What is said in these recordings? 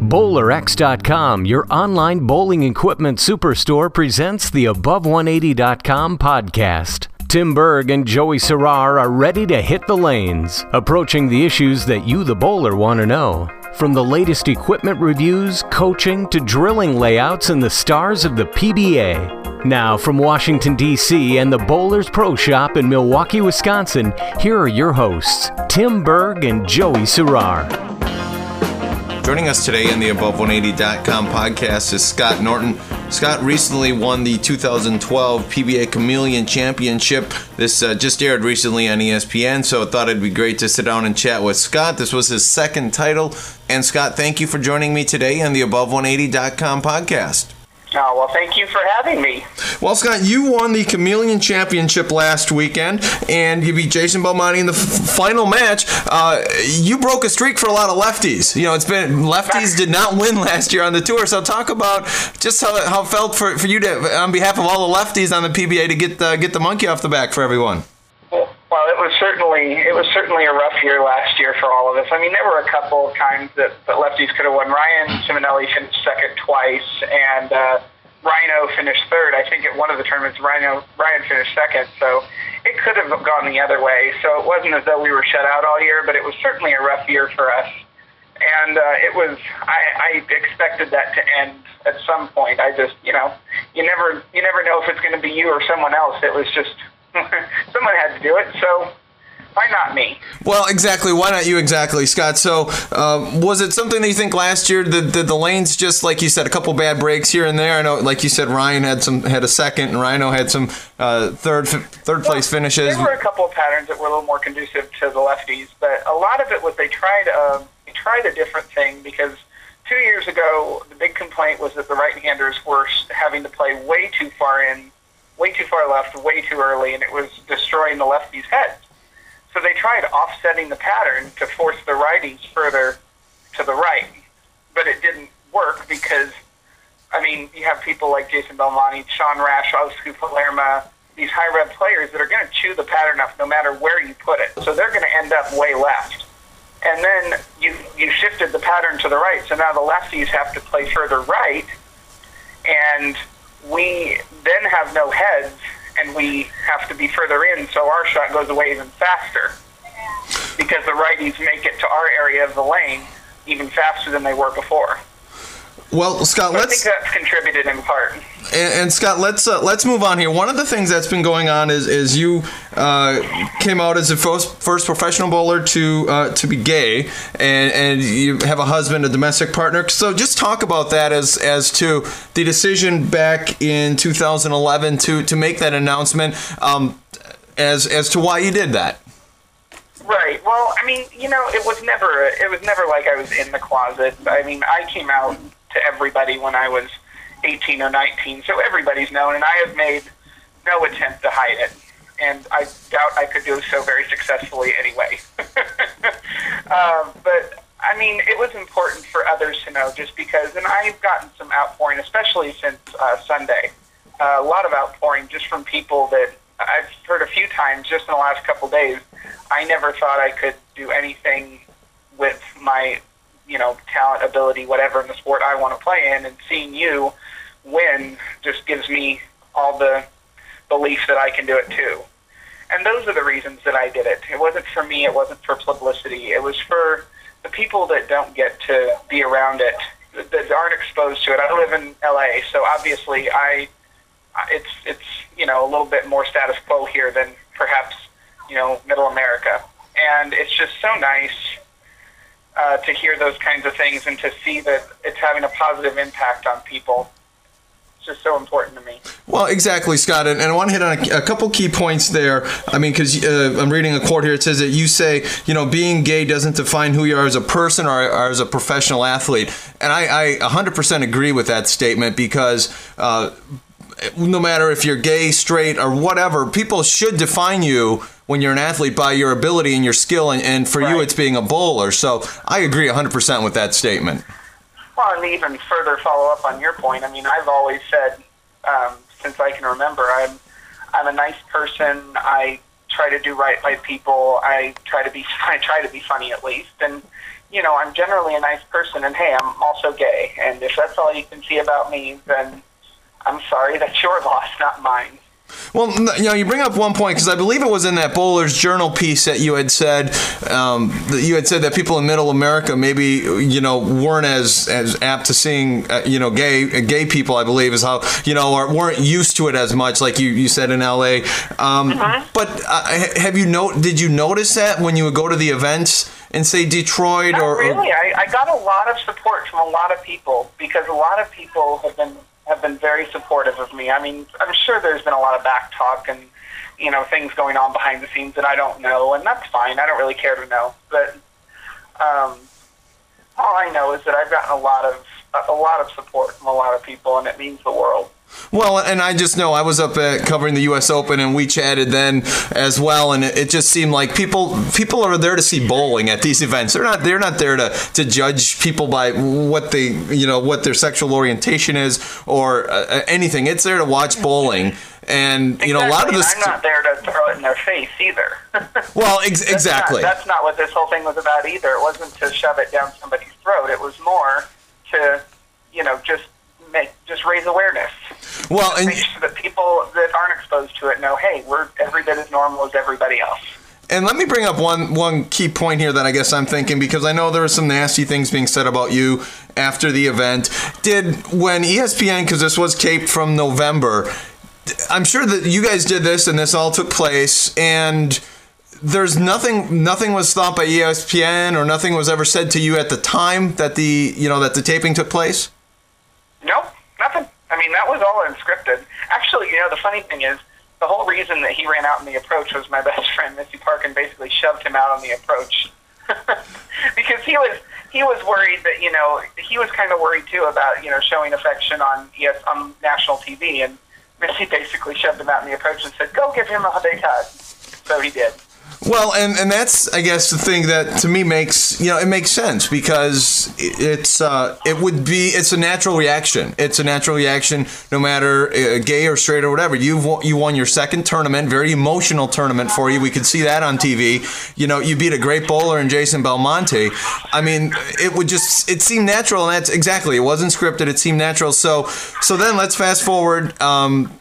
BowlerX.com, your online bowling equipment superstore, presents the Above180.com podcast. Tim Berg and Joey Serrar are ready to hit the lanes, approaching the issues that you, the bowler, want to know. From the latest equipment reviews, coaching, to drilling layouts and the stars of the PBA. Now, from Washington, D.C. and the Bowlers Pro Shop in Milwaukee, Wisconsin, here are your hosts, Tim Berg and Joey Serrar. Joining us today in the Above180.com podcast is Scott Norton. Scott recently won the 2012 PBA Chameleon Championship. This uh, just aired recently on ESPN, so I thought it'd be great to sit down and chat with Scott. This was his second title. And Scott, thank you for joining me today on the Above180.com podcast. Oh, well, thank you for having me. Well, Scott, you won the Chameleon Championship last weekend, and you beat Jason Belmonte in the f- final match. Uh, you broke a streak for a lot of lefties. You know, it's been lefties did not win last year on the tour. So talk about just how, how it felt for, for you to, on behalf of all the lefties on the PBA, to get the, get the monkey off the back for everyone. Certainly it was certainly a rough year last year for all of us. I mean, there were a couple of times that, that lefties could have won. Ryan Ciminelli finished second twice, and uh, Rhino finished third. I think at one of the tournaments, Rhino Ryan finished second. So it could have gone the other way. So it wasn't as though we were shut out all year, but it was certainly a rough year for us. And uh, it was I, I expected that to end at some point. I just you know you never you never know if it's going to be you or someone else. It was just someone had to do it, so why not me? Well, exactly. Why not you exactly, Scott? So, um, was it something that you think last year the, the, the lanes just like you said, a couple bad breaks here and there? I know, like you said, Ryan had some had a second, and Rhino had some uh, third third place finishes. There were a couple of patterns that were a little more conducive to the lefties, but a lot of it was they tried uh, they tried a different thing because two years ago the big complaint was that the right-handers were having to play way too far in way too far left, way too early, and it was destroying the lefties' heads. So they tried offsetting the pattern to force the righties further to the right, but it didn't work because, I mean, you have people like Jason Belmonte, Sean Rash, Osku Palermaa, these high rev players that are going to chew the pattern up no matter where you put it. So they're going to end up way left. And then you you shifted the pattern to the right, so now the lefties have to play further right, and we then have no heads and we have to be further in, so our shot goes away even faster because the righties make it to our area of the lane even faster than they were before. Well, Scott, so let's. I think that's contributed in part. And, and Scott, let's uh, let's move on here. One of the things that's been going on is is you uh, came out as the first, first professional bowler to uh, to be gay, and and you have a husband, a domestic partner. So just talk about that as as to the decision back in 2011 to to make that announcement, um, as as to why you did that. Right. Well, I mean, you know, it was never it was never like I was in the closet. I mean, I came out to everybody when I was 18 or 19, so everybody's known, and I have made no attempt to hide it. And I doubt I could do so very successfully anyway. uh, but I mean, it was important for others to know just because, and I've gotten some outpouring, especially since uh, Sunday. Uh, a lot of outpouring just from people that I've heard a few times just in the last couple days. I never thought I could do anything with my you know, talent, ability, whatever in the sport I want to play in, and seeing you win just gives me all the belief that I can do it too. And those are the reasons that I did it. It wasn't for me. It wasn't for publicity. It was for the people that don't get to be around it, that aren't exposed to it. I live in LA, so obviously I, it's it's you know a little bit more status quo here than perhaps you know Middle America, and it's just so nice uh, to hear those kinds of things and to see that it's having a positive impact on people. Just so important to me. Well, exactly, Scott, and, and I want to hit on a, a couple key points there. I mean, because uh, I'm reading a quote here. It says that you say, you know, being gay doesn't define who you are as a person or, or as a professional athlete, and I, I 100% agree with that statement because. Uh, no matter if you're gay, straight, or whatever, people should define you when you're an athlete by your ability and your skill, and, and for you, it's being a bowler. So I agree 100% with that statement. Well, and even further follow up on your point. I mean, I've always said um, since I can remember, I'm I'm a nice person. I try to do right by people. I try to be I try to be funny at least, and you know, I'm generally a nice person. And hey, I'm also gay. And if that's all you can see about me, then I'm sorry. That's your loss, not mine. Well, you know, you bring up one point because I believe it was in that Bowler's Journal piece that you had said um, that you had said that people in Middle America maybe you know weren't as as apt to seeing uh, you know gay uh, gay people. I believe is how you know or weren't used to it as much, like you, you said in L.A. Um, But uh, have you know? Did you notice that when you would go to the events in say Detroit Not or, or really. I, I got a lot of support from a lot of people because a lot of people have been have been very supportive of me. I mean, I'm sure there's been a lot of back talk and you know things going on behind the scenes that I don't know, and that's fine. I don't really care to know. But um, all I know is that I've gotten a lot of a lot of support from a lot of people, and it means the world. Well, and I just know I was up at covering the U.S. Open, and we chatted then as well, and it, just seemed like people people are there to see bowling at these events. They're not they're not there to, to judge people by what they you know what their sexual orientation is or uh, anything. It's there to watch bowling, and you know a lot of Exactly, this. I'm not there to throw it in their face either. Well, ex- That's not- exactly. That's not, what this whole thing was about either. It wasn't to shove it down somebody's throat. It was more to, you know, just make just raise awareness. Well, and Make sure that people that aren't exposed to it know, hey, we're every bit as normal as everybody else. And let me bring up one one key point here that I guess I'm thinking because I know there were some nasty things being said about you after the event. Did when ESPN because this was taped from November, I'm sure that you guys did this and this all took place and there's nothing nothing was thought by ESPN or nothing was ever said to you at the time that the you know that the taping took place. Nope, nothing. I mean, that was all unscripted. Actually, you know, the funny thing is, the whole reason that he ran out in the approach was my best friend Missy Parkin basically shoved him out on the approach because he was he was worried that you know he was kind of worried too about you know showing affection on yes on national TV and Missy basically shoved him out in the approach and said go give him a big hug. So he did. Well, and, and that's I guess the thing that to me makes you know it makes sense because it's uh, it would be it's a natural reaction. It's a natural reaction no matter uh, gay or straight or whatever. You've won, you won your second tournament, very emotional tournament for you. We could see that on TV. You know, you beat a great bowler in Jason Belmonte. I mean, it would just it seemed natural, and that's exactly it wasn't scripted. It seemed natural. So so then let's fast forward. Um,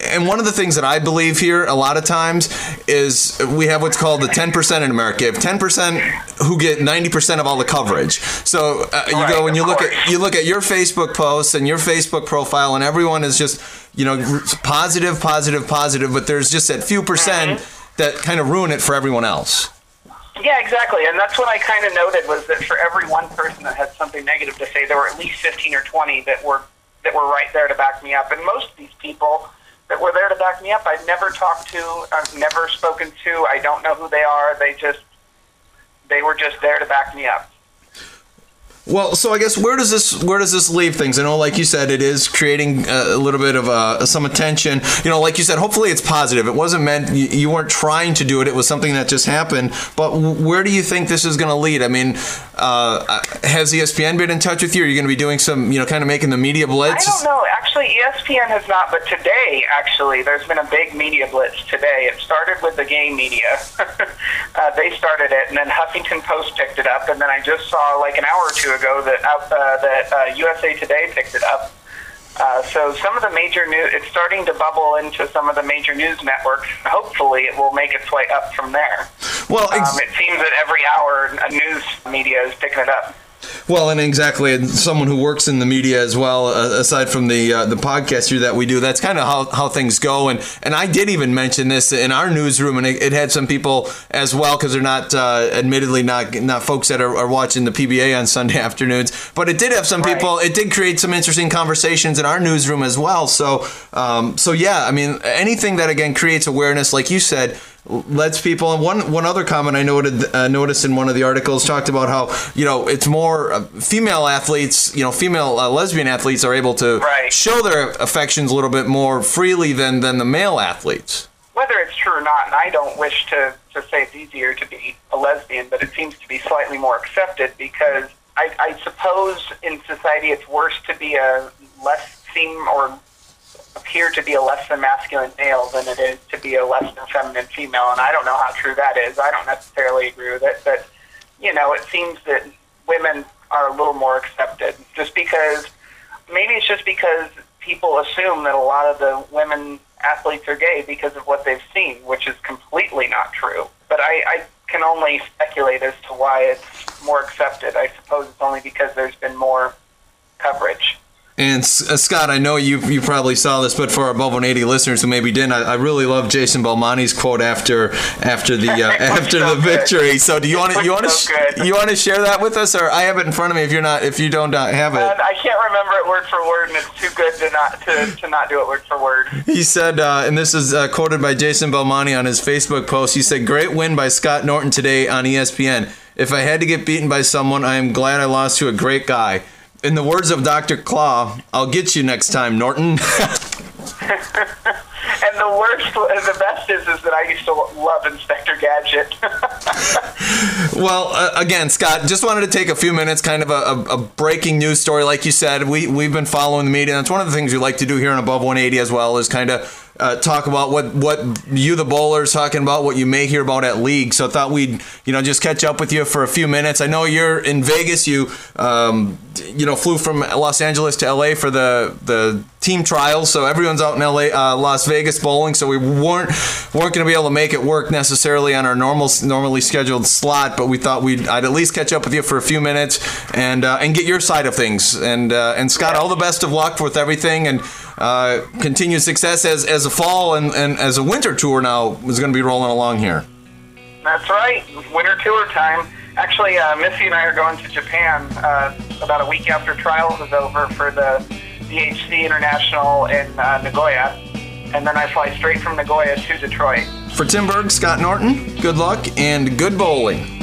and one of the things that I believe here a lot of times is we have what's called the 10% in America. You have 10% who get 90% of all the coverage. So uh, you Right, go and you look course. at you look at your Facebook posts and your Facebook profile, and everyone is just you know positive, positive, positive. But there's just that few percent that kind of ruin it for everyone else. Yeah, exactly. And that's what I kind of noted was that for every one person that had something negative to say, there were at least 15 or 20 that were that were right there to back me up. And most of these people that were there to back me up, I've never talked to, I've never spoken to. I don't know who they are. They just they were just there to back me up. Well, so I guess where does this where does this leave things? I know, like you said, it is creating uh, a little bit of uh, some attention. You know, like you said, hopefully it's positive. It wasn't meant you, you weren't trying to do it. It was something that just happened. But where do you think this is going to lead? I mean, uh, has ESPN been in touch with you? Are you going to be doing some, you know, kind of making the media blitz? I don't know. Actually, E ESPN has not, but today, actually, there's been a big media blitz today. It started with the gay media. uh, they started it, and then Huffington Post picked it up, and then I just saw like an hour or two ago that uh, that uh, USA Today picked it up. Uh, so some of the major news, it's starting to bubble into some of the major news networks. Hopefully, it will make its way up from there. Well, ex- Um, it seems that every hour, a news media is picking it up. Well, and exactly, and someone who works in the media as well, uh, aside from the uh, the podcast here that we do, that's kind of how, how things go. And and I did even mention this in our newsroom, and it, it had some people as well because they're not, uh, admittedly, not not folks that are, are, watching the PBA on Sunday afternoons, but it did have some people. It did create some interesting conversations in our newsroom as well. So um, so yeah, I mean, anything that again creates awareness, like you said lets people. And one one other comment I noted uh, noticed in one of the articles talked about how you know it's more uh, female athletes, you know, female uh, lesbian athletes are able to right. show their affections a little bit more freely than than the male athletes. Whether it's true or not, and I don't wish to, to say it's easier to be a lesbian, but it seems to be slightly more accepted because I, I suppose in society it's worse to be a less seem or appear to be a less than masculine male than it is to be a less than feminine female. And I don't know how true that is. I don't necessarily agree with it, but you know, it seems that women are a little more accepted just because maybe it's just because people assume that a lot of the women athletes are gay because of what they've seen, which is completely not true. But I, I can only speculate as to why it's more accepted. I suppose it's only because there's been more coverage. And uh, Scott, I know you you probably saw this, but for our Above 180 listeners who maybe didn't, I, I really love Jason Belmonte's quote after after the uh, after so the victory. So do you want to you want to so sh- you want to share that with us, or I have it in front of me if you're not if you don't uh, have it. I can't remember it word for word, and it's too good to not to, to not do it word for word. He said, uh, and this is uh, quoted by Jason Belmonte on his Facebook post. He said, "Great win by Scott Norton today on ESPN. If I had to get beaten by someone, I am glad I lost to a great guy." In the words of Dr. Claw, I'll get you next time, Norton. and the worst, the best is, is that I used to love Inspector Gadget. well, uh, again, Scott, just wanted to take a few minutes, kind of a, a, a, breaking news story, like you said. We we've been following the media, and it's one of the things we like to do here on Above 180 as well, is kind of uh, talk about what what you the bowlers talking about what you may hear about at league. So I thought we'd you know just catch up with you for a few minutes. I know you're in Vegas. You um, you know flew from Los Angeles to LA for the the team trials. So everyone's out in LA, uh, Las Vegas bowling. So we weren't weren't going to be able to make it work necessarily on our normal normally scheduled slot. But we thought we'd I'd at least catch up with you for a few minutes and uh, and get your side of things. And uh, and Scott, all the best of luck with everything and uh, continued success as as a fall and, and as a winter tour now is going to be rolling along here. That's right, winter tour time. Actually, uh, Missy and I are going to Japan uh, about a week after trials is over for the DHC International in uh, Nagoya, and then I fly straight from Nagoya to Detroit. For Tim Berg, Scott Norton, good luck and good bowling.